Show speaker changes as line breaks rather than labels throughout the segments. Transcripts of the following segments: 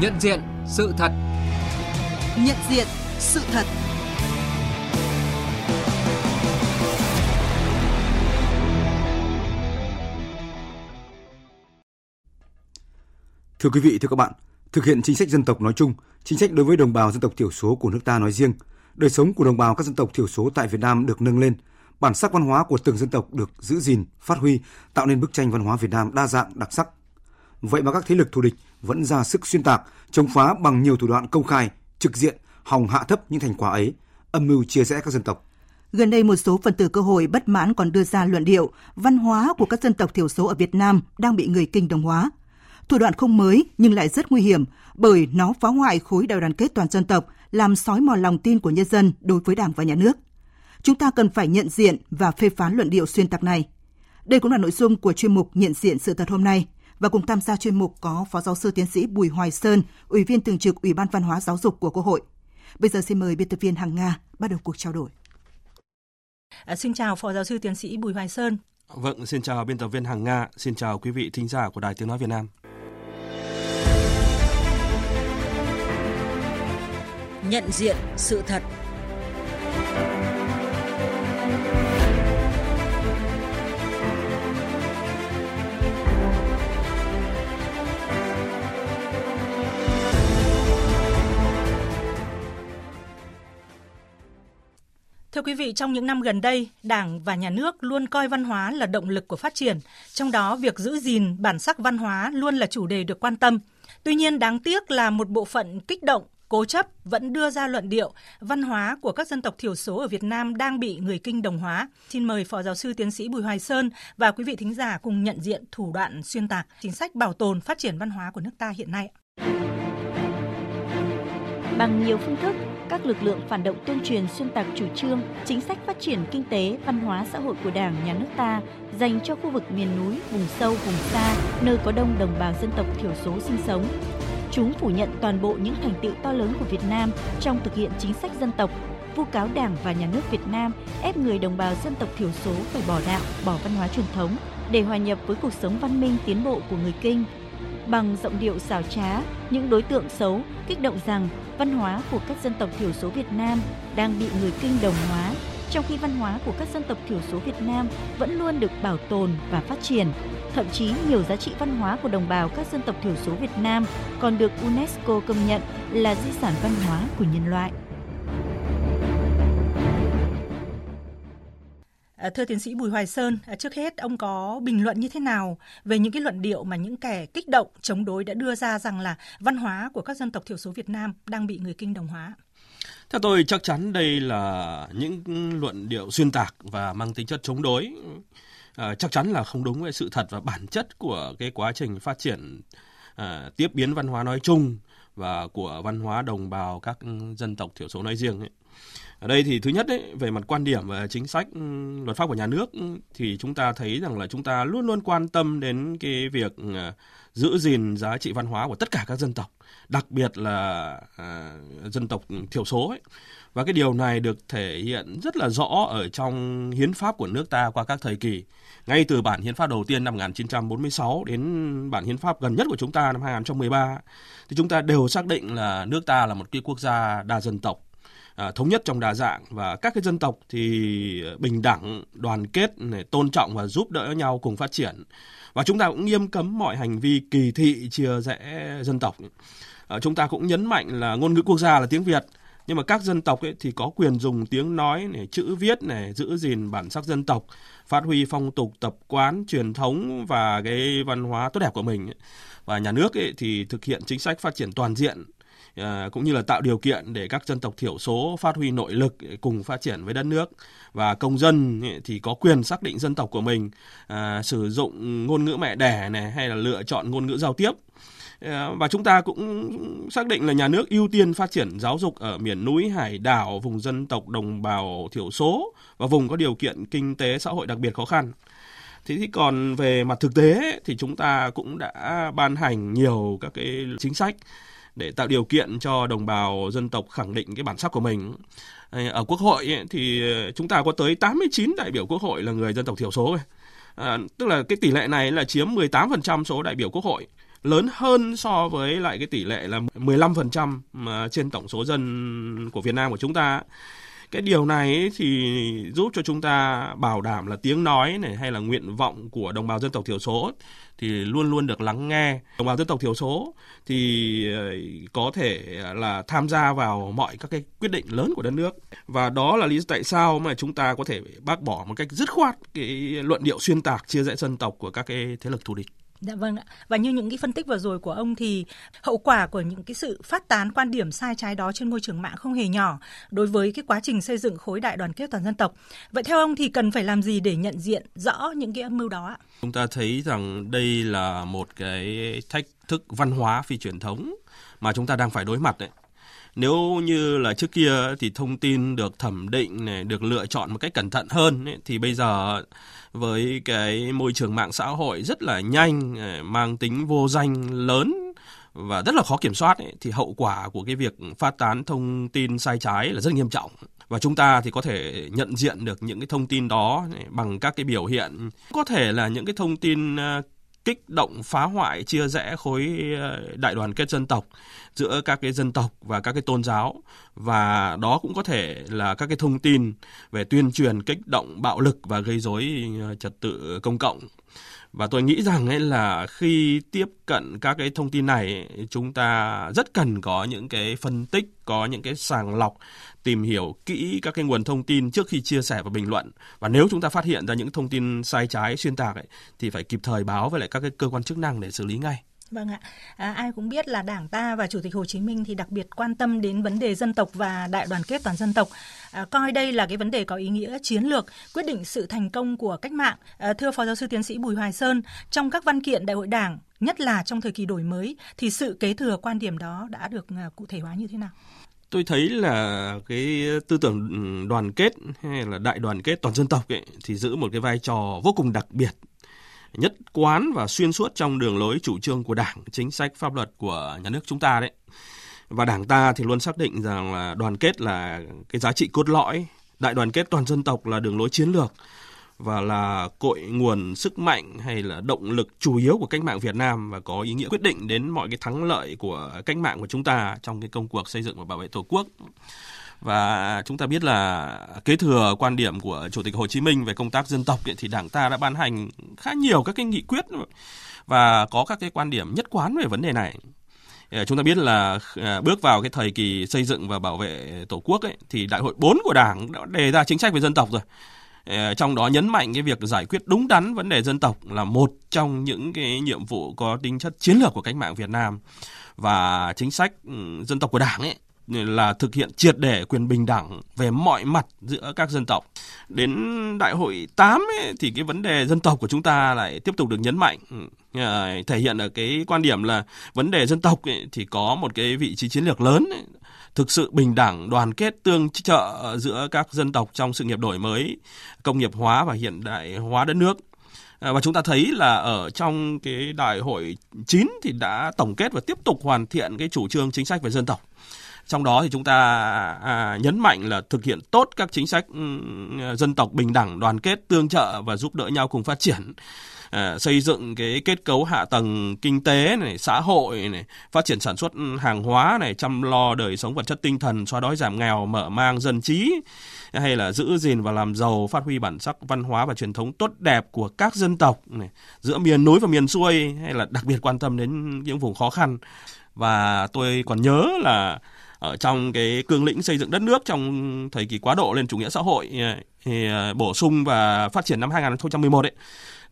Nhận diện sự thật.
Nhận diện sự thật.
Thưa quý vị, thưa các bạn, thực hiện chính sách dân tộc nói chung, chính sách đối với đồng bào dân tộc thiểu số của nước ta nói riêng, đời sống của đồng bào các dân tộc thiểu số tại Việt Nam được nâng lên, bản sắc văn hóa của từng dân tộc được giữ gìn, phát huy, tạo nên bức tranh văn hóa Việt Nam đa dạng, đặc sắc. Vậy mà các thế lực thù địch vẫn ra sức xuyên tạc, chống phá bằng nhiều thủ đoạn công khai, trực diện, hòng hạ thấp những thành quả ấy, âm mưu chia rẽ các dân tộc.
Gần đây một số phần tử cơ hội bất mãn còn đưa ra luận điệu văn hóa của các dân tộc thiểu số ở Việt Nam đang bị người kinh đồng hóa. Thủ đoạn không mới nhưng lại rất nguy hiểm bởi nó phá hoại khối đại đoàn kết toàn dân tộc, làm sói mòn lòng tin của nhân dân đối với Đảng và Nhà nước. Chúng ta cần phải nhận diện và phê phán luận điệu xuyên tạc này. Đây cũng là nội dung của chuyên mục Nhận diện sự thật hôm nay và cùng tham gia chuyên mục có Phó Giáo sư Tiến sĩ Bùi Hoài Sơn, Ủy viên thường trực Ủy ban Văn hóa Giáo dục của Quốc hội. Bây giờ xin mời biên tập viên Hằng Nga bắt đầu cuộc trao đổi.
À, xin chào Phó Giáo sư Tiến sĩ Bùi Hoài Sơn.
Vâng, xin chào biên tập viên Hằng Nga, xin chào quý vị thính giả của Đài Tiếng Nói Việt Nam.
Nhận diện sự thật
quý vị, trong những năm gần đây, Đảng và Nhà nước luôn coi văn hóa là động lực của phát triển, trong đó việc giữ gìn bản sắc văn hóa luôn là chủ đề được quan tâm. Tuy nhiên, đáng tiếc là một bộ phận kích động, cố chấp vẫn đưa ra luận điệu văn hóa của các dân tộc thiểu số ở Việt Nam đang bị người kinh đồng hóa. Xin mời Phó Giáo sư Tiến sĩ Bùi Hoài Sơn và quý vị thính giả cùng nhận diện thủ đoạn xuyên tạc chính sách bảo tồn phát triển văn hóa của nước ta hiện nay.
Bằng nhiều phương thức, các lực lượng phản động tuyên truyền xuyên tạc chủ trương, chính sách phát triển kinh tế, văn hóa xã hội của Đảng, nhà nước ta dành cho khu vực miền núi, vùng sâu, vùng xa, nơi có đông đồng bào dân tộc thiểu số sinh sống. Chúng phủ nhận toàn bộ những thành tựu to lớn của Việt Nam trong thực hiện chính sách dân tộc, vu cáo Đảng và nhà nước Việt Nam ép người đồng bào dân tộc thiểu số phải bỏ đạo, bỏ văn hóa truyền thống để hòa nhập với cuộc sống văn minh tiến bộ của người Kinh. Bằng giọng điệu xảo trá, những đối tượng xấu kích động rằng văn hóa của các dân tộc thiểu số Việt Nam đang bị người Kinh đồng hóa, trong khi văn hóa của các dân tộc thiểu số Việt Nam vẫn luôn được bảo tồn và phát triển. Thậm chí nhiều giá trị văn hóa của đồng bào các dân tộc thiểu số Việt Nam còn được UNESCO công nhận là di sản văn hóa của nhân loại.
À, thưa tiến sĩ Bùi Hoài Sơn, à, trước hết ông có bình luận như thế nào về những cái luận điệu mà những kẻ kích động chống đối đã đưa ra rằng là văn hóa của các dân tộc thiểu số Việt Nam đang bị người kinh đồng hóa?
Theo tôi chắc chắn đây là những luận điệu xuyên tạc và mang tính chất chống đối. À, chắc chắn là không đúng với sự thật và bản chất của cái quá trình phát triển à, tiếp biến văn hóa nói chung và của văn hóa đồng bào các dân tộc thiểu số nói riêng ấy. Ở đây thì thứ nhất ấy, về mặt quan điểm và chính sách ừ, luật pháp của nhà nước ừ, thì chúng ta thấy rằng là chúng ta luôn luôn quan tâm đến cái việc ừ, giữ gìn giá trị văn hóa của tất cả các dân tộc, đặc biệt là à, dân tộc thiểu số ấy. Và cái điều này được thể hiện rất là rõ ở trong hiến pháp của nước ta qua các thời kỳ. Ngay từ bản hiến pháp đầu tiên năm 1946 đến bản hiến pháp gần nhất của chúng ta năm 2013 thì chúng ta đều xác định là nước ta là một cái quốc gia đa dân tộc à, thống nhất trong đa dạng và các cái dân tộc thì à, bình đẳng, đoàn kết, này, tôn trọng và giúp đỡ nhau cùng phát triển. Và chúng ta cũng nghiêm cấm mọi hành vi kỳ thị chia rẽ dân tộc. À, chúng ta cũng nhấn mạnh là ngôn ngữ quốc gia là tiếng Việt nhưng mà các dân tộc ấy thì có quyền dùng tiếng nói này chữ viết này giữ gìn bản sắc dân tộc phát huy phong tục tập quán truyền thống và cái văn hóa tốt đẹp của mình và nhà nước ấy thì thực hiện chính sách phát triển toàn diện Ờ, cũng như là tạo điều kiện để các dân tộc thiểu số phát huy nội lực cùng phát triển với đất nước và công dân thì có quyền xác định dân tộc của mình ờ, sử dụng ngôn ngữ mẹ đẻ này hay là lựa chọn ngôn ngữ giao tiếp ờ, và chúng ta cũng xác định là nhà nước ưu tiên phát triển giáo dục ở miền núi, hải đảo, vùng dân tộc đồng bào thiểu số và vùng có điều kiện kinh tế xã hội đặc biệt khó khăn. Thế thì còn về mặt thực tế thì chúng ta cũng đã ban hành nhiều các cái chính sách để tạo điều kiện cho đồng bào dân tộc khẳng định cái bản sắc của mình. Ờ, ở Quốc hội thì ờ, chúng ta có tới 89 đại biểu Quốc hội là người dân tộc thiểu số. À, tức là cái tỷ lệ này là chiếm 18% số đại biểu Quốc hội lớn hơn so với lại cái tỷ lệ là 15% mà trên tổng số dân của Việt Nam của chúng ta cái điều này thì giúp cho chúng ta bảo đảm là tiếng nói này hay là nguyện vọng của đồng bào dân tộc thiểu số thì luôn luôn được lắng nghe. Đồng bào dân tộc thiểu số thì ờ, có thể là tham gia vào mọi các cái quyết định lớn của đất nước. Và đó là lý do tại sao mà chúng ta có thể bác bỏ một cách dứt khoát cái luận điệu xuyên tạc chia rẽ dân tộc của các cái thế lực thù địch.
Dạ vâng ạ. Và như những cái phân tích vừa rồi của ông thì hậu quả của những cái sự phát tán quan điểm sai trái đó trên môi trường mạng không hề nhỏ đối với cái quá trình xây dựng khối đại đoàn kết toàn dân tộc. Vậy theo ông thì cần phải làm gì để nhận diện rõ những cái âm mưu đó ạ?
Chúng ta thấy rằng đây là một cái thách thức văn hóa phi truyền thống mà chúng ta đang phải đối mặt đấy nếu như là trước kia thì thông tin được thẩm định này được lựa chọn một cách cẩn thận hơn ấy, thì bây giờ với cái môi trường mạng xã hội rất là nhanh ờ, mang tính vô danh lớn và rất là khó kiểm soát ấy, thì hậu quả của cái việc phát tán thông tin sai trái là rất nghiêm trọng. Và chúng ta thì có thể nhận diện được những cái thông tin đó bằng các cái biểu hiện. Có thể là những cái thông tin ờ, kích động phá hoại, chia rẽ khối ờ, đại đoàn kết dân tộc giữa các cái dân tộc và các cái tôn giáo. Và đó cũng có thể là các cái thông tin về tuyên truyền kích động bạo lực và gây rối ờ, trật tự công cộng và tôi nghĩ rằng ấy là khi tiếp cận các cái thông tin này chúng ta rất cần có những cái phân tích có những cái sàng lọc tìm hiểu kỹ các cái nguồn thông tin trước khi chia sẻ và bình luận. Và nếu chúng ta phát hiện ra những thông tin sai trái xuyên tạc ấy, thì phải kịp thời báo với lại các cái cơ quan chức năng để xử lý ngay.
Vâng ạ, à, ai cũng biết là Đảng ta và Chủ tịch Hồ Chí Minh thì đặc biệt quan tâm đến vấn đề dân tộc và đại đoàn kết toàn dân tộc, à, coi đây là cái vấn đề có ý nghĩa chiến lược, quyết định sự thành công của cách mạng. À, thưa Phó Giáo sư Tiến sĩ Bùi Hoài Sơn, trong các văn kiện Đại hội Đảng, nhất là trong thời kỳ đổi mới, thì sự kế thừa quan điểm đó đã được à, cụ thể hóa như thế nào?
tôi thấy là cái tư tưởng đoàn kết hay là đại đoàn kết toàn dân tộc ấy thì giữ một cái vai trò vô cùng đặc biệt nhất quán và xuyên suốt trong đường lối chủ trương của Đảng, chính sách pháp luật của nhà nước chúng ta đấy. Và Đảng ta thì luôn xác định rằng là đoàn kết là cái giá trị cốt lõi, đại đoàn kết toàn dân tộc là đường lối chiến lược và là cội nguồn sức mạnh hay là động lực chủ yếu của cách mạng Việt Nam và có ý nghĩa quyết định đến mọi cái thắng lợi của cách mạng của chúng ta trong cái công cuộc xây dựng và bảo vệ Tổ quốc. Và chúng ta biết là kế thừa quan điểm của Chủ tịch Hồ Chí Minh về công tác dân tộc thì Đảng ta đã ban hành khá nhiều các cái nghị quyết và có các cái quan điểm nhất quán về vấn đề này. Ờ, chúng ta biết là ờ, bước vào cái thời kỳ xây dựng và bảo vệ Tổ quốc ấy, thì Đại hội 4 của Đảng đã đề ra chính sách về dân tộc rồi. Ờ, trong đó nhấn mạnh cái việc giải quyết đúng đắn vấn đề dân tộc là một trong những cái nhiệm vụ có tính chất chiến lược của cách mạng Việt Nam và chính sách ừ, dân tộc của Đảng ấy là thực hiện triệt để quyền bình đẳng về mọi mặt giữa các dân tộc. Đến đại hội 8 ấy, thì cái vấn đề dân tộc của chúng ta lại tiếp tục được nhấn mạnh ừ, à, thể hiện ở cái quan điểm là vấn đề dân tộc ấy, thì có một cái vị trí chiến lược lớn ấy, thực sự bình đẳng, đoàn kết tương trợ giữa các dân tộc trong sự nghiệp đổi mới, công nghiệp hóa và hiện đại hóa đất nước. À, và chúng ta thấy là ở trong cái đại hội 9 thì đã tổng kết và tiếp tục hoàn thiện cái chủ trương chính sách về dân tộc. Trong đó thì chúng ta à, nhấn mạnh là thực hiện tốt các chính sách ừ, dân tộc bình đẳng, đoàn kết, tương trợ và giúp đỡ nhau cùng phát triển. À, xây dựng cái kết cấu hạ tầng kinh tế này, xã hội này, phát triển sản xuất hàng hóa này, chăm lo đời sống vật chất tinh thần, xóa đói giảm nghèo, mở mang dân trí hay là giữ gìn và làm giàu, phát huy bản sắc văn hóa và truyền thống tốt đẹp của các dân tộc này, giữa miền núi và miền xuôi hay là đặc biệt quan tâm đến những vùng khó khăn. Và tôi còn nhớ là ở trong cái cương lĩnh xây dựng đất nước trong thời kỳ quá độ lên chủ nghĩa xã hội ờ, thì ờ, bổ sung và phát triển năm 2011 ấy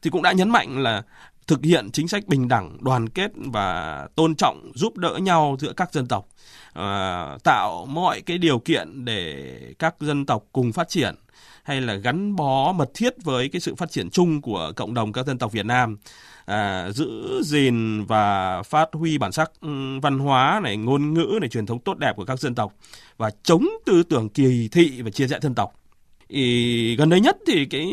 thì cũng đã nhấn mạnh là thực hiện chính sách bình đẳng, đoàn kết và tôn trọng giúp đỡ nhau giữa các dân tộc, à, tạo mọi cái điều kiện để các dân tộc cùng phát triển hay là gắn bó mật thiết với cái sự phát triển chung của cộng đồng các dân tộc Việt Nam à, giữ gìn và phát huy bản sắc ừ, văn hóa này ngôn ngữ này truyền thống tốt đẹp của các dân tộc và chống tư tưởng kỳ thị và chia rẽ dân tộc. Ý, gần đây nhất thì cái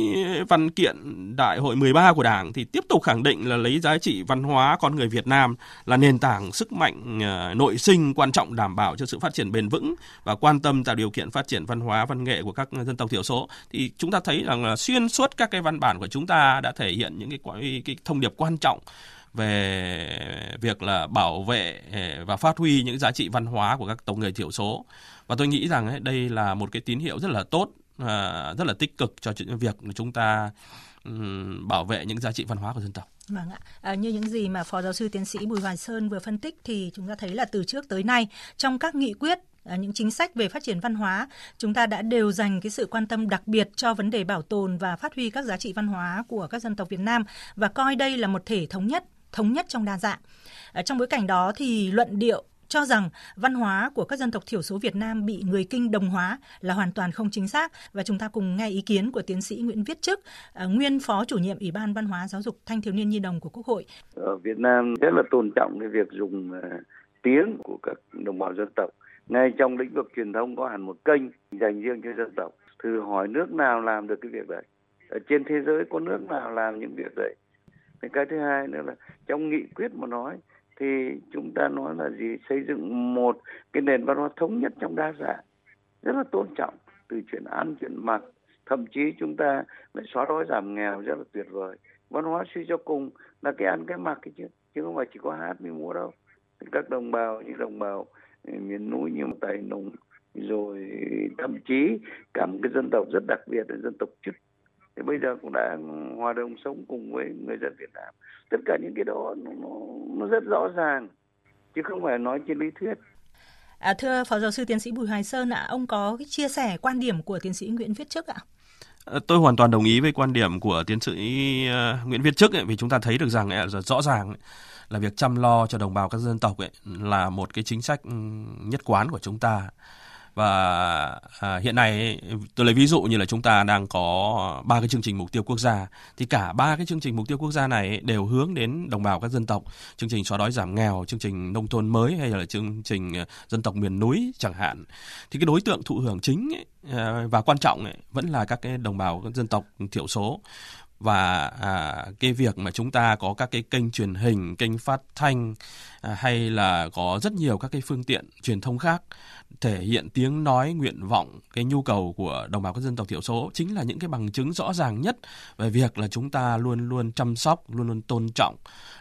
văn kiện đại hội 13 của Đảng thì tiếp tục khẳng định là lấy giá trị văn hóa con người Việt Nam là nền tảng sức mạnh ờ, nội sinh quan trọng đảm bảo cho sự phát triển bền vững và quan tâm tạo điều kiện phát triển văn hóa văn nghệ của các dân tộc thiểu số. Thì chúng ta thấy rằng là xuyên suốt các cái văn bản của chúng ta đã thể hiện những cái cái thông điệp quan trọng về việc là bảo vệ ờ, và phát huy những giá trị văn hóa của các tộc người thiểu số. Và tôi nghĩ rằng đây là một cái tín hiệu rất là tốt À, rất là tích cực cho việc chúng ta ừ, bảo vệ những giá trị văn hóa của dân tộc.
Vâng ạ. À, như những gì mà Phó Giáo sư Tiến sĩ Bùi Hoài Sơn vừa phân tích thì chúng ta thấy là từ trước tới nay trong các nghị quyết à, những chính sách về phát triển văn hóa, chúng ta đã đều dành cái sự quan tâm đặc biệt cho vấn đề bảo tồn và phát huy các giá trị văn hóa của các dân tộc Việt Nam và coi đây là một thể thống nhất, thống nhất trong đa dạng. Ở trong bối cảnh đó thì luận điệu cho rằng văn hóa của các dân tộc thiểu số Việt Nam bị người Kinh đồng hóa là hoàn toàn không chính xác và chúng ta cùng nghe ý kiến của tiến sĩ Nguyễn Viết Chức, à, nguyên phó chủ nhiệm Ủy ban Văn hóa Giáo dục Thanh thiếu niên nhi đồng của Quốc hội.
Ở Việt Nam rất là tôn trọng cái việc dùng à, tiếng của các đồng bào dân tộc. Ngay trong lĩnh vực truyền thông có hẳn một kênh dành riêng cho dân tộc. Thử hỏi nước nào làm được cái việc đấy. Ở trên thế giới có nước nào làm những việc đấy. Cái thứ hai nữa là trong nghị quyết mà nói thì chúng ta nói là gì? Xây dựng một cái nền văn hóa thống nhất trong đa dạng, rất là tôn trọng từ chuyện ăn, chuyện mặc. Thậm chí chúng ta lại xóa đói giảm nghèo, rất là tuyệt vời. Văn hóa suy cho cùng là cái ăn, cái mặc cái chứ chứ không phải chỉ có hát mới múa đâu. Các đồng bào như đồng bào miền núi như tài nùng, rồi thậm chí cả một cái dân tộc rất đặc biệt là dân tộc chức thì bây giờ cũng đã hòa đồng sống cùng với người dân Việt Nam. Tất cả những cái đó nó, nó rất rõ ràng chứ không phải nói trên lý thuyết.
À, thưa Phó Giáo sư Tiến sĩ Bùi Hoài Sơn ạ, ông có cái chia sẻ quan điểm của Tiến sĩ Nguyễn Viết Chức ạ?
Ờ, tôi hoàn toàn đồng ý với quan điểm của tiến sĩ uh, Nguyễn Viết Chức ấy, vì chúng ta thấy được rằng ấy, rõ ràng ấy, là việc chăm lo cho đồng bào các dân tộc ấy, là một cái chính sách nhất quán của chúng ta và à, hiện nay tôi lấy ví dụ như là chúng ta đang có ba cái chương trình mục tiêu quốc gia. Thì cả ba cái chương trình mục tiêu quốc gia này đều hướng đến đồng bào các dân tộc. Chương trình xóa đói giảm nghèo chương trình nông thôn mới hay là chương trình à, dân tộc miền núi chẳng hạn. Thì cái đối tượng thụ hưởng chính ấy, và quan trọng ấy, vẫn là các cái đồng bào các dân tộc thiểu số. Và à, cái việc mà chúng ta có các cái kênh truyền hình, kênh phát thanh À, hay là có rất nhiều các cái phương tiện truyền thông khác thể hiện tiếng nói nguyện vọng, cái nhu cầu của đồng bào các dân tộc thiểu số chính là những cái bằng chứng rõ ràng nhất về việc là chúng ta luôn luôn chăm sóc, luôn luôn tôn trọng,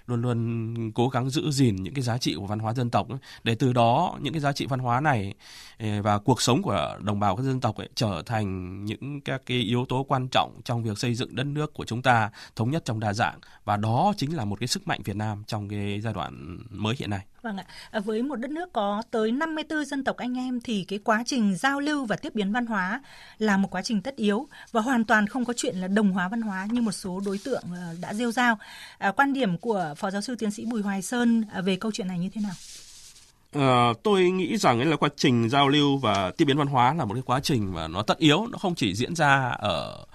luôn luôn cố gắng giữ gìn những cái giá trị của văn hóa dân tộc để từ đó, những cái giá trị văn hóa này à, và cuộc sống của đồng bào các dân tộc ấy trở thành những các cái yếu tố quan trọng trong việc xây dựng đất nước của chúng ta, thống nhất trong đa dạng. Và đó chính là một cái sức mạnh Việt Nam trong cái giai đoạn mới hiện nay.
Vâng ạ. À, với một đất nước có tới 54 dân tộc anh em thì cái quá trình giao lưu và tiếp biến văn hóa là một quá trình tất yếu và hoàn toàn không có chuyện là đồng hóa văn hóa như một số đối tượng ờ, đã rêu rao. À, quan điểm của Phó Giáo sư Tiến sĩ Bùi Hoài Sơn à, về câu chuyện này như thế nào?
À, tôi nghĩ rằng ấy là quá trình giao lưu và tiếp biến văn hóa là một cái quá trình mà nó tất yếu, nó không chỉ diễn ra ở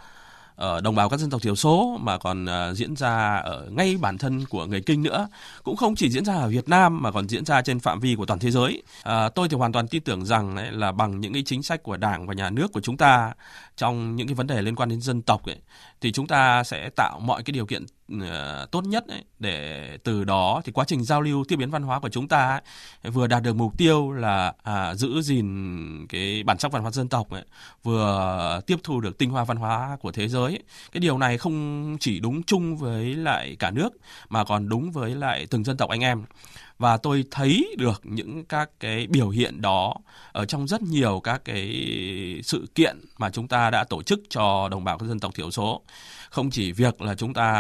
ở đồng bào các dân tộc thiểu số mà còn uh, diễn ra ở ngay bản thân của người kinh nữa. Cũng không chỉ diễn ra ở Việt Nam mà còn diễn ra trên phạm vi của toàn thế giới. Uh, tôi thì hoàn toàn tin tưởng rằng ấy, là bằng những cái chính sách của đảng và nhà nước của chúng ta trong những cái vấn đề liên quan đến dân tộc ấy, thì chúng ta sẽ tạo mọi cái điều kiện Ờ, tốt nhất ấy, để từ đó thì quá trình giao lưu tiếp biến văn hóa của chúng ta ấy, vừa đạt được mục tiêu là à, giữ gìn cái bản sắc văn hóa dân tộc ấy, vừa tiếp thu được tinh hoa văn hóa của thế giới ấy. cái điều này không chỉ đúng chung với lại cả nước mà còn đúng với lại từng dân tộc anh em và tôi thấy được những các cái biểu hiện đó ở trong rất nhiều các cái sự kiện mà chúng ta đã tổ chức cho đồng bào các dân tộc thiểu số. Không chỉ việc là chúng ta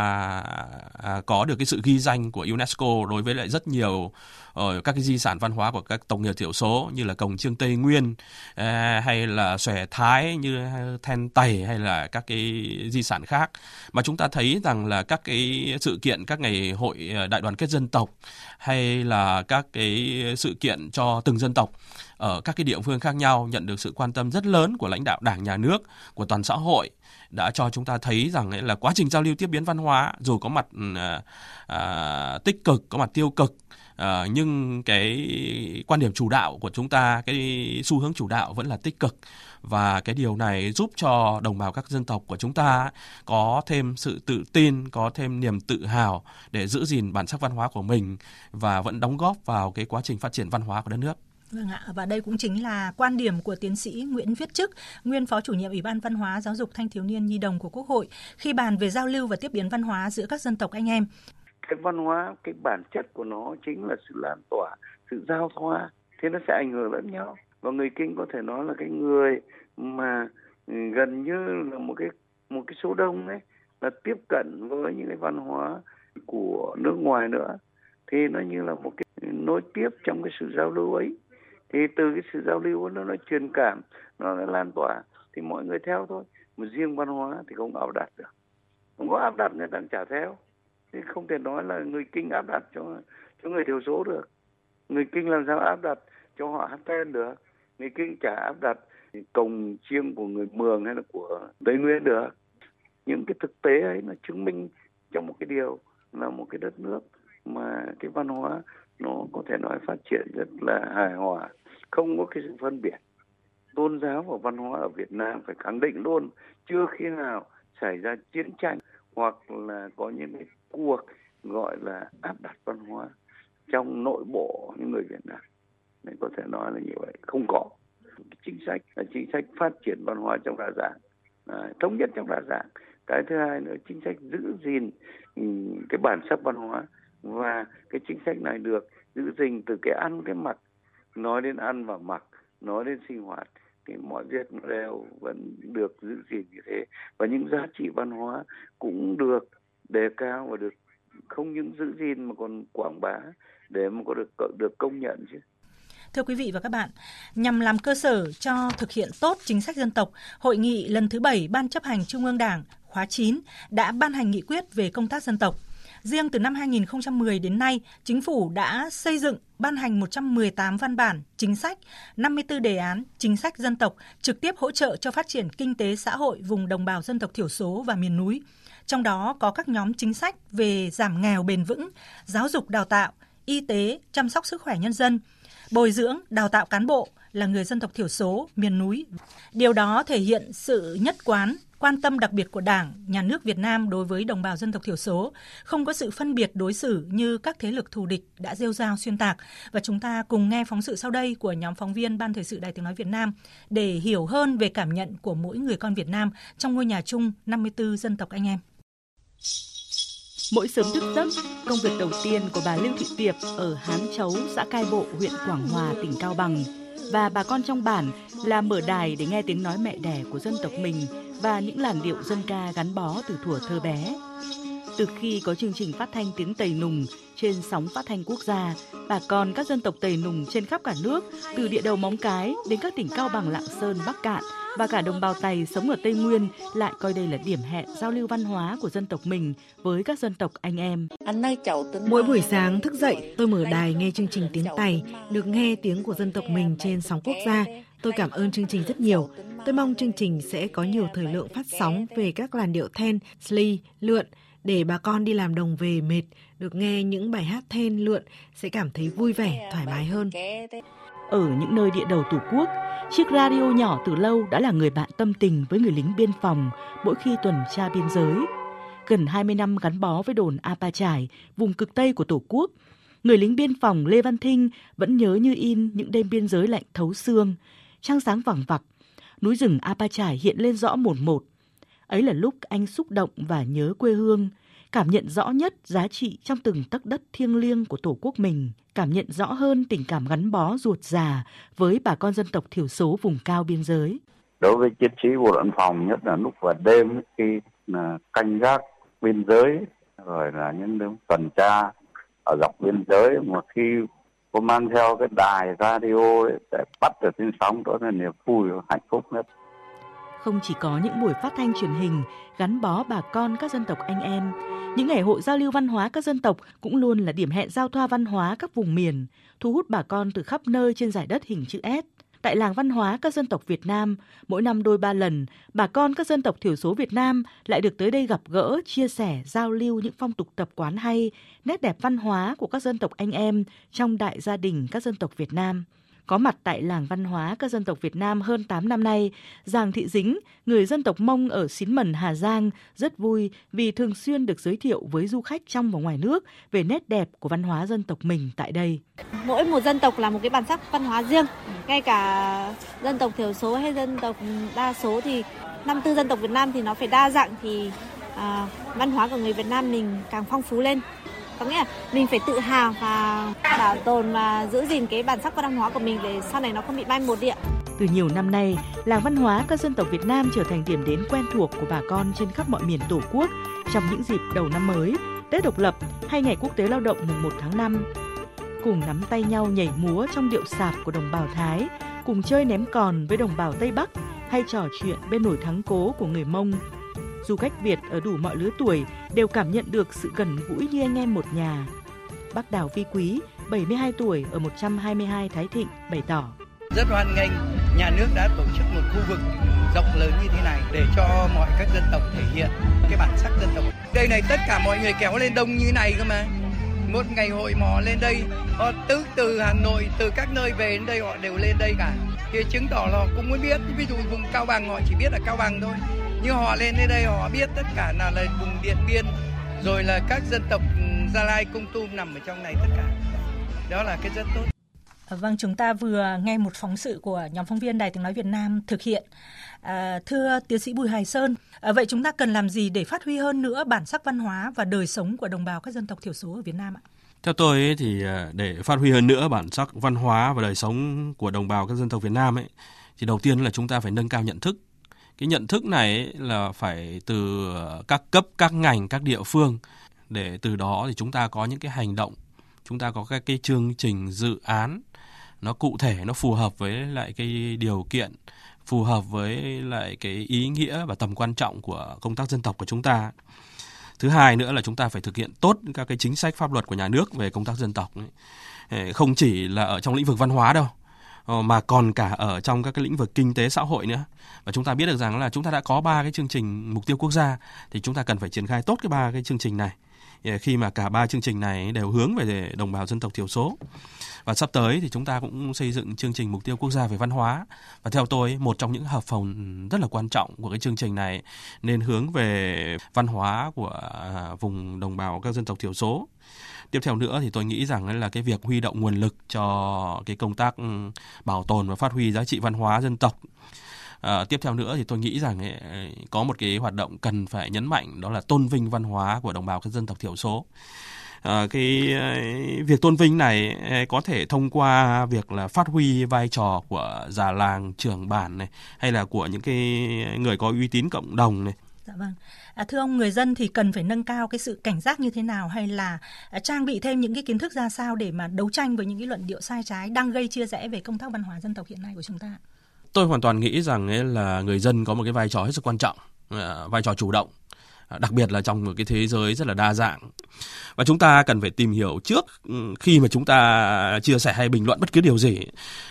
à, có được cái sự ghi danh của UNESCO đối với lại rất nhiều ở các cái di sản văn hóa của các tộc người thiểu số như là cổng trương Tây Nguyên ờ, hay là xòe Thái như ờ, then tày hay là các cái di sản khác. Mà chúng ta thấy rằng là các cái sự kiện, các ngày hội đại đoàn kết dân tộc hay là các cái sự kiện cho từng dân tộc ở các cái địa phương khác nhau nhận được sự quan tâm rất lớn của lãnh đạo đảng nhà nước của toàn xã hội đã cho chúng ta thấy rằng ấy là quá trình giao lưu tiếp biến văn hóa dù có mặt ừ, à, à, tích cực có mặt tiêu cực à, nhưng cái quan điểm chủ đạo của chúng ta cái xu hướng chủ đạo vẫn là tích cực. Và cái điều này giúp cho đồng bào các dân tộc của chúng ta có thêm sự tự tin có thêm niềm tự hào để giữ gìn bản sắc văn hóa của mình và vẫn đóng góp vào cái quá trình phát triển văn hóa của đất nước.
Vâng ạ, và đây cũng chính là quan điểm của tiến sĩ Nguyễn Viết Chức, nguyên phó chủ nhiệm Ủy ban Văn hóa Giáo dục Thanh thiếu niên Nhi đồng của Quốc hội khi bàn về giao lưu và tiếp biến văn hóa giữa các dân tộc anh em.
cái văn hóa cái bản chất của nó chính là sự lan tỏa sự giao thoa thế nó sẽ ảnh hưởng lẫn nhau. Và người kinh có thể nói là cái người mà ừ, gần như là một cái một cái số đông ấy là tiếp cận với những cái văn hóa của nước ngoài nữa. Thì nó như là một cái nối tiếp trong cái sự giao lưu ấy thì từ cái sự giao lưu nó nó truyền cảm nó, nó lan tỏa thì mọi người theo thôi. Mà riêng văn hóa thì không áp đặt được. Không có áp đặt người ta trả theo. Thì không thể nói là người kinh áp đặt cho cho người thiểu số được. Người kinh làm sao áp đặt cho họ hát then được? Người kinh chả áp đặt cồng chiêng của người mường hay là của tây nguyên được. Những cái thực tế ấy nó chứng minh trong một cái điều là một cái đất nước mà cái văn hóa nó có thể nói phát triển rất là hài hòa không có cái sự phân biệt. Tôn giáo và văn hóa ở Việt Nam phải khẳng định luôn chưa khi nào xảy ra chiến tranh hoặc là có những cái cuộc gọi là áp đặt văn hóa trong nội bộ những người Việt Nam. Nên có thể nói là như vậy. Không có. Chính sách là chính sách phát triển văn hóa trong đa dạng. À, thống nhất trong đa dạng. Cái thứ hai nữa chính sách giữ gìn ừ, cái bản sắc văn hóa. Và cái chính sách này được giữ gìn từ cái ăn cái mặc nói đến ăn và mặc nói đến sinh hoạt thì mọi việc đều vẫn được giữ gìn như thế và những giá trị văn hóa cũng được đề cao và được không những giữ gìn mà còn quảng bá để mà có được được công nhận chứ
Thưa quý vị và các bạn, nhằm làm cơ sở cho thực hiện tốt chính sách dân tộc, Hội nghị lần thứ 7 Ban chấp hành Trung ương Đảng khóa 9 đã ban hành nghị quyết về công tác dân tộc. Riêng từ năm 2010 đến nay, chính phủ đã xây dựng, ban hành 118 văn bản, chính sách, 54 đề án, chính sách dân tộc trực tiếp hỗ trợ cho phát triển kinh tế xã hội vùng đồng bào dân tộc thiểu số và miền núi. Trong đó có các nhóm chính sách về giảm nghèo bền vững, giáo dục đào tạo, y tế, chăm sóc sức khỏe nhân dân, bồi dưỡng, đào tạo cán bộ là người dân tộc thiểu số, miền núi. Điều đó thể hiện sự nhất quán, quan tâm đặc biệt của Đảng, Nhà nước Việt Nam đối với đồng bào dân tộc thiểu số, không có sự phân biệt đối xử như các thế lực thù địch đã rêu rao xuyên tạc. Và chúng ta cùng nghe phóng sự sau đây của nhóm phóng viên Ban Thời sự Đài Tiếng Nói Việt Nam để hiểu hơn về cảm nhận của mỗi người con Việt Nam trong ngôi nhà chung 54 dân tộc anh em.
Mỗi sớm thức giấc, công việc đầu tiên của bà Lưu Thị Tiệp ở Hán Chấu, xã Cai Bộ, huyện Quảng Hòa, tỉnh Cao Bằng và bà con trong bản là mở đài để nghe tiếng nói mẹ đẻ của dân tộc mình và những làn điệu dân ca gắn bó từ thuở thơ bé. Từ khi có chương trình phát thanh tiếng Tây Nùng trên sóng phát thanh quốc gia, bà con các dân tộc Tây Nùng trên khắp cả nước, từ địa đầu Móng Cái đến các tỉnh Cao Bằng, Lạng Sơn, Bắc Cạn và cả đồng bào Tày sống ở Tây Nguyên lại coi đây là điểm hẹn giao lưu văn hóa của dân tộc mình với các dân tộc anh em.
Mỗi buổi sáng thức dậy, tôi mở đài nghe chương trình tiếng Tày, được nghe tiếng của dân tộc mình trên sóng quốc gia. Tôi cảm ơn chương trình rất nhiều. Tôi mong chương trình sẽ có nhiều thời lượng phát sóng về các làn điệu then, sli, lượn, để bà con đi làm đồng về mệt, được nghe những bài hát then lượn sẽ cảm thấy vui vẻ, thoải mái hơn.
Ở những nơi địa đầu Tổ quốc, chiếc radio nhỏ từ lâu đã là người bạn tâm tình với người lính biên phòng mỗi khi tuần tra biên giới. Gần 20 năm gắn bó với đồn Apa Trải, vùng cực Tây của Tổ quốc, người lính biên phòng Lê Văn Thinh vẫn nhớ như in những đêm biên giới lạnh thấu xương, trăng sáng vẳng vặc, núi rừng Apa Trải hiện lên rõ một một. Ấy là lúc anh xúc động và nhớ quê hương, cảm nhận rõ nhất giá trị trong từng tấc đất thiêng liêng của Tổ quốc mình, cảm nhận rõ hơn tình cảm gắn bó ruột già với bà con dân tộc thiểu số vùng cao biên giới.
Đối với chiến sĩ bộ đội phòng nhất là lúc vào đêm khi là canh gác biên giới rồi là những lúc tuần tra ở dọc biên giới mà khi có mang theo cái đài radio để bắt được tiếng sóng đó là niềm vui và hạnh phúc nhất
không chỉ có những buổi phát thanh truyền hình gắn bó bà con các dân tộc anh em, những ngày hội giao lưu văn hóa các dân tộc cũng luôn là điểm hẹn giao thoa văn hóa các vùng miền, thu hút bà con từ khắp nơi trên giải đất hình chữ S. Tại làng văn hóa các dân tộc Việt Nam, mỗi năm đôi ba lần, bà con các dân tộc thiểu số Việt Nam lại được tới đây gặp gỡ, chia sẻ, giao lưu những phong tục tập quán hay, nét đẹp văn hóa của các dân tộc anh em trong đại gia đình các dân tộc Việt Nam. Có mặt tại làng văn hóa các dân tộc Việt Nam hơn 8 năm nay, Giàng Thị Dính, người dân tộc Mông ở Xín Mần, Hà Giang, rất vui vì thường xuyên được giới thiệu với du khách trong và ngoài nước về nét đẹp của văn hóa dân tộc mình tại đây.
Mỗi một dân tộc là một cái bản sắc văn hóa riêng, ngay cả dân tộc thiểu số hay dân tộc đa số thì năm tư dân tộc Việt Nam thì nó phải đa dạng thì à, văn hóa của người Việt Nam mình càng phong phú lên có nghĩa là mình phải tự hào và bảo tồn và giữ gìn cái bản sắc văn hóa của mình để sau này nó không bị mai một đi ạ.
Từ nhiều năm nay, làng văn hóa các dân tộc Việt Nam trở thành điểm đến quen thuộc của bà con trên khắp mọi miền Tổ quốc trong những dịp đầu năm mới, Tết độc lập hay Ngày Quốc tế Lao động mùng 1 tháng 5. Cùng nắm tay nhau nhảy múa trong điệu sạp của đồng bào Thái, cùng chơi ném còn với đồng bào Tây Bắc hay trò chuyện bên nổi thắng cố của người Mông. Du khách Việt ở đủ mọi lứa tuổi đều cảm nhận được sự gần gũi như anh em một nhà. Bác Đào Vi Quý, 72 tuổi ở 122 Thái Thịnh bày tỏ
rất hoan nghênh nhà nước đã tổ chức một khu vực rộng lớn như thế này để cho mọi các dân tộc thể hiện cái bản sắc dân tộc. Đây này tất cả mọi người kéo lên đông như này cơ mà. Một ngày hội mò lên đây, họ từ từ Hà Nội, từ các nơi về đến đây họ đều lên đây cả. Thì chứng tỏ là cũng muốn biết, ví dụ vùng Cao Bằng họ chỉ biết là Cao Bằng thôi. Nhưng họ lên đến đây họ biết tất cả là, là vùng Điện Biên, rồi là các dân tộc Gia Lai, Cung Tum nằm ở trong này tất cả. Đó là cái rất tốt.
Vâng, chúng ta vừa nghe một phóng sự của nhóm phóng viên Đài Tiếng Nói Việt Nam thực hiện. À, thưa tiến sĩ Bùi Hải Sơn, à, vậy chúng ta cần làm gì để phát huy hơn nữa bản sắc văn hóa và đời sống của đồng bào các dân tộc thiểu số ở Việt Nam ạ?
Theo tôi ấy, thì à, để phát huy hơn nữa bản sắc văn hóa và đời sống của đồng bào các dân tộc Việt Nam ấy, thì đầu tiên là chúng ta phải nâng cao nhận thức. Cái nhận thức này ấy là phải từ các cấp, các ngành, các địa phương. Để từ đó thì chúng ta có những cái hành động, chúng ta có các cái chương trình dự án. Nó cụ thể nó phù hợp với lại cái điều kiện phù hợp với lại cái ý nghĩa và tầm quan trọng của công tác dân tộc của chúng ta. Thứ hai nữa là chúng ta phải thực hiện tốt các cái chính sách pháp luật của nhà nước về công tác dân tộc không chỉ là ở trong lĩnh vực văn hóa đâu Ờ, mà còn cả ở trong các cái lĩnh vực kinh tế xã hội nữa. Và chúng ta biết được rằng là chúng ta đã có ba cái chương trình mục tiêu quốc gia, thì chúng ta cần phải triển khai tốt cái ba cái chương trình này. Ờ, khi mà cả ba chương trình này đều hướng về đồng bào dân tộc thiểu số. Và sắp tới thì chúng ta cũng xây dựng chương trình mục tiêu quốc gia về văn hóa. Và theo tôi, một trong những hợp phần rất là quan trọng của cái chương trình này nên hướng về văn hóa của à, vùng đồng bào các dân tộc thiểu số. Tiếp theo nữa thì tôi nghĩ rằng là cái việc huy động nguồn lực cho cái công tác ừ, bảo tồn và phát huy giá trị văn hóa dân tộc. À, tiếp theo nữa thì tôi nghĩ rằng ấy, có một cái hoạt động cần phải nhấn mạnh đó là tôn vinh văn hóa của đồng bào các dân tộc thiểu số. À, cái việc tôn vinh này có thể thông qua việc là phát huy vai trò của già làng trưởng bản này hay là của những cái người có uy tín cộng đồng này
Dạ vâng. À, thưa ông, người dân thì cần phải nâng cao cái sự cảnh giác như thế nào hay là à, trang bị thêm những cái kiến thức ra sao để mà đấu tranh với những cái luận điệu sai trái đang gây chia rẽ về công tác văn hóa dân tộc hiện nay của chúng ta?
Tôi hoàn toàn nghĩ rằng ấy là người dân có một cái vai trò hết sức quan trọng à, vai trò chủ động đặc biệt là trong một cái thế giới rất là đa dạng và chúng ta cần phải tìm hiểu trước ừ, khi mà chúng ta chia sẻ hay bình luận bất cứ điều gì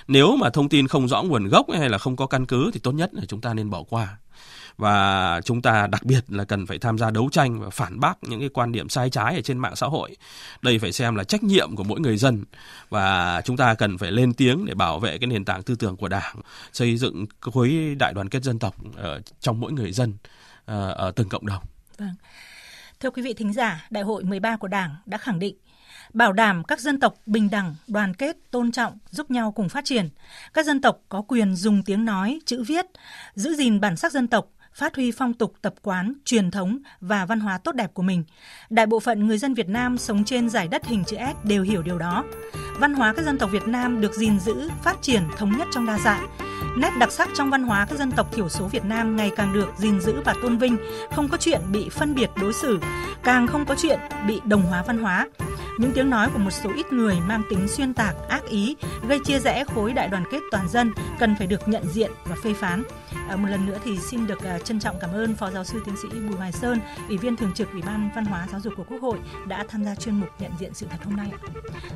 nếu mà thông tin không rõ nguồn gốc hay là không có căn cứ thì tốt nhất là chúng ta nên bỏ qua và chúng ta đặc biệt là cần phải tham gia đấu tranh và phản bác những cái quan điểm sai trái ở trên mạng xã hội. Đây phải xem là trách nhiệm của mỗi người dân và chúng ta cần phải lên tiếng để bảo vệ cái nền tảng tư tưởng của Đảng, xây dựng khối đại đoàn kết dân tộc ở trong mỗi người dân ờ, ở từng cộng đồng.
Vâng. Thưa quý vị thính giả, Đại hội 13 của Đảng đã khẳng định bảo đảm các dân tộc bình đẳng, đoàn kết, tôn trọng, giúp nhau cùng phát triển. Các dân tộc có quyền dùng tiếng nói, chữ viết, giữ gìn bản sắc dân tộc, phát huy phong tục tập quán, truyền thống và văn hóa tốt đẹp của mình. Đại bộ phận người dân Việt Nam sống trên giải đất hình chữ S đều hiểu điều đó. Văn hóa các dân tộc Việt Nam được gìn giữ, phát triển thống nhất trong đa dạng. Nét đặc sắc trong văn hóa các dân tộc thiểu số Việt Nam ngày càng được gìn giữ và tôn vinh, không có chuyện bị phân biệt đối xử, càng không có chuyện bị đồng hóa văn hóa. Những tiếng nói của một số ít người mang tính xuyên tạc, ác ý, gây chia rẽ khối đại đoàn kết toàn dân cần phải được nhận diện và phê phán. À, một lần nữa thì xin được uh, trân trọng cảm ơn Phó Giáo sư Tiến sĩ Bùi Hoài Sơn, Ủy viên Thường trực Ủy ban Văn hóa Giáo dục của Quốc hội đã tham gia chuyên mục nhận diện sự thật hôm nay.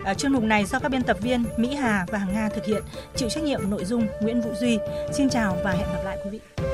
À, chuyên mục này do các biên tập viên Mỹ Hà và Hằng Nga thực hiện, chịu trách nhiệm nội dung Nguyễn Vũ Duy. Xin chào và hẹn gặp lại quý vị.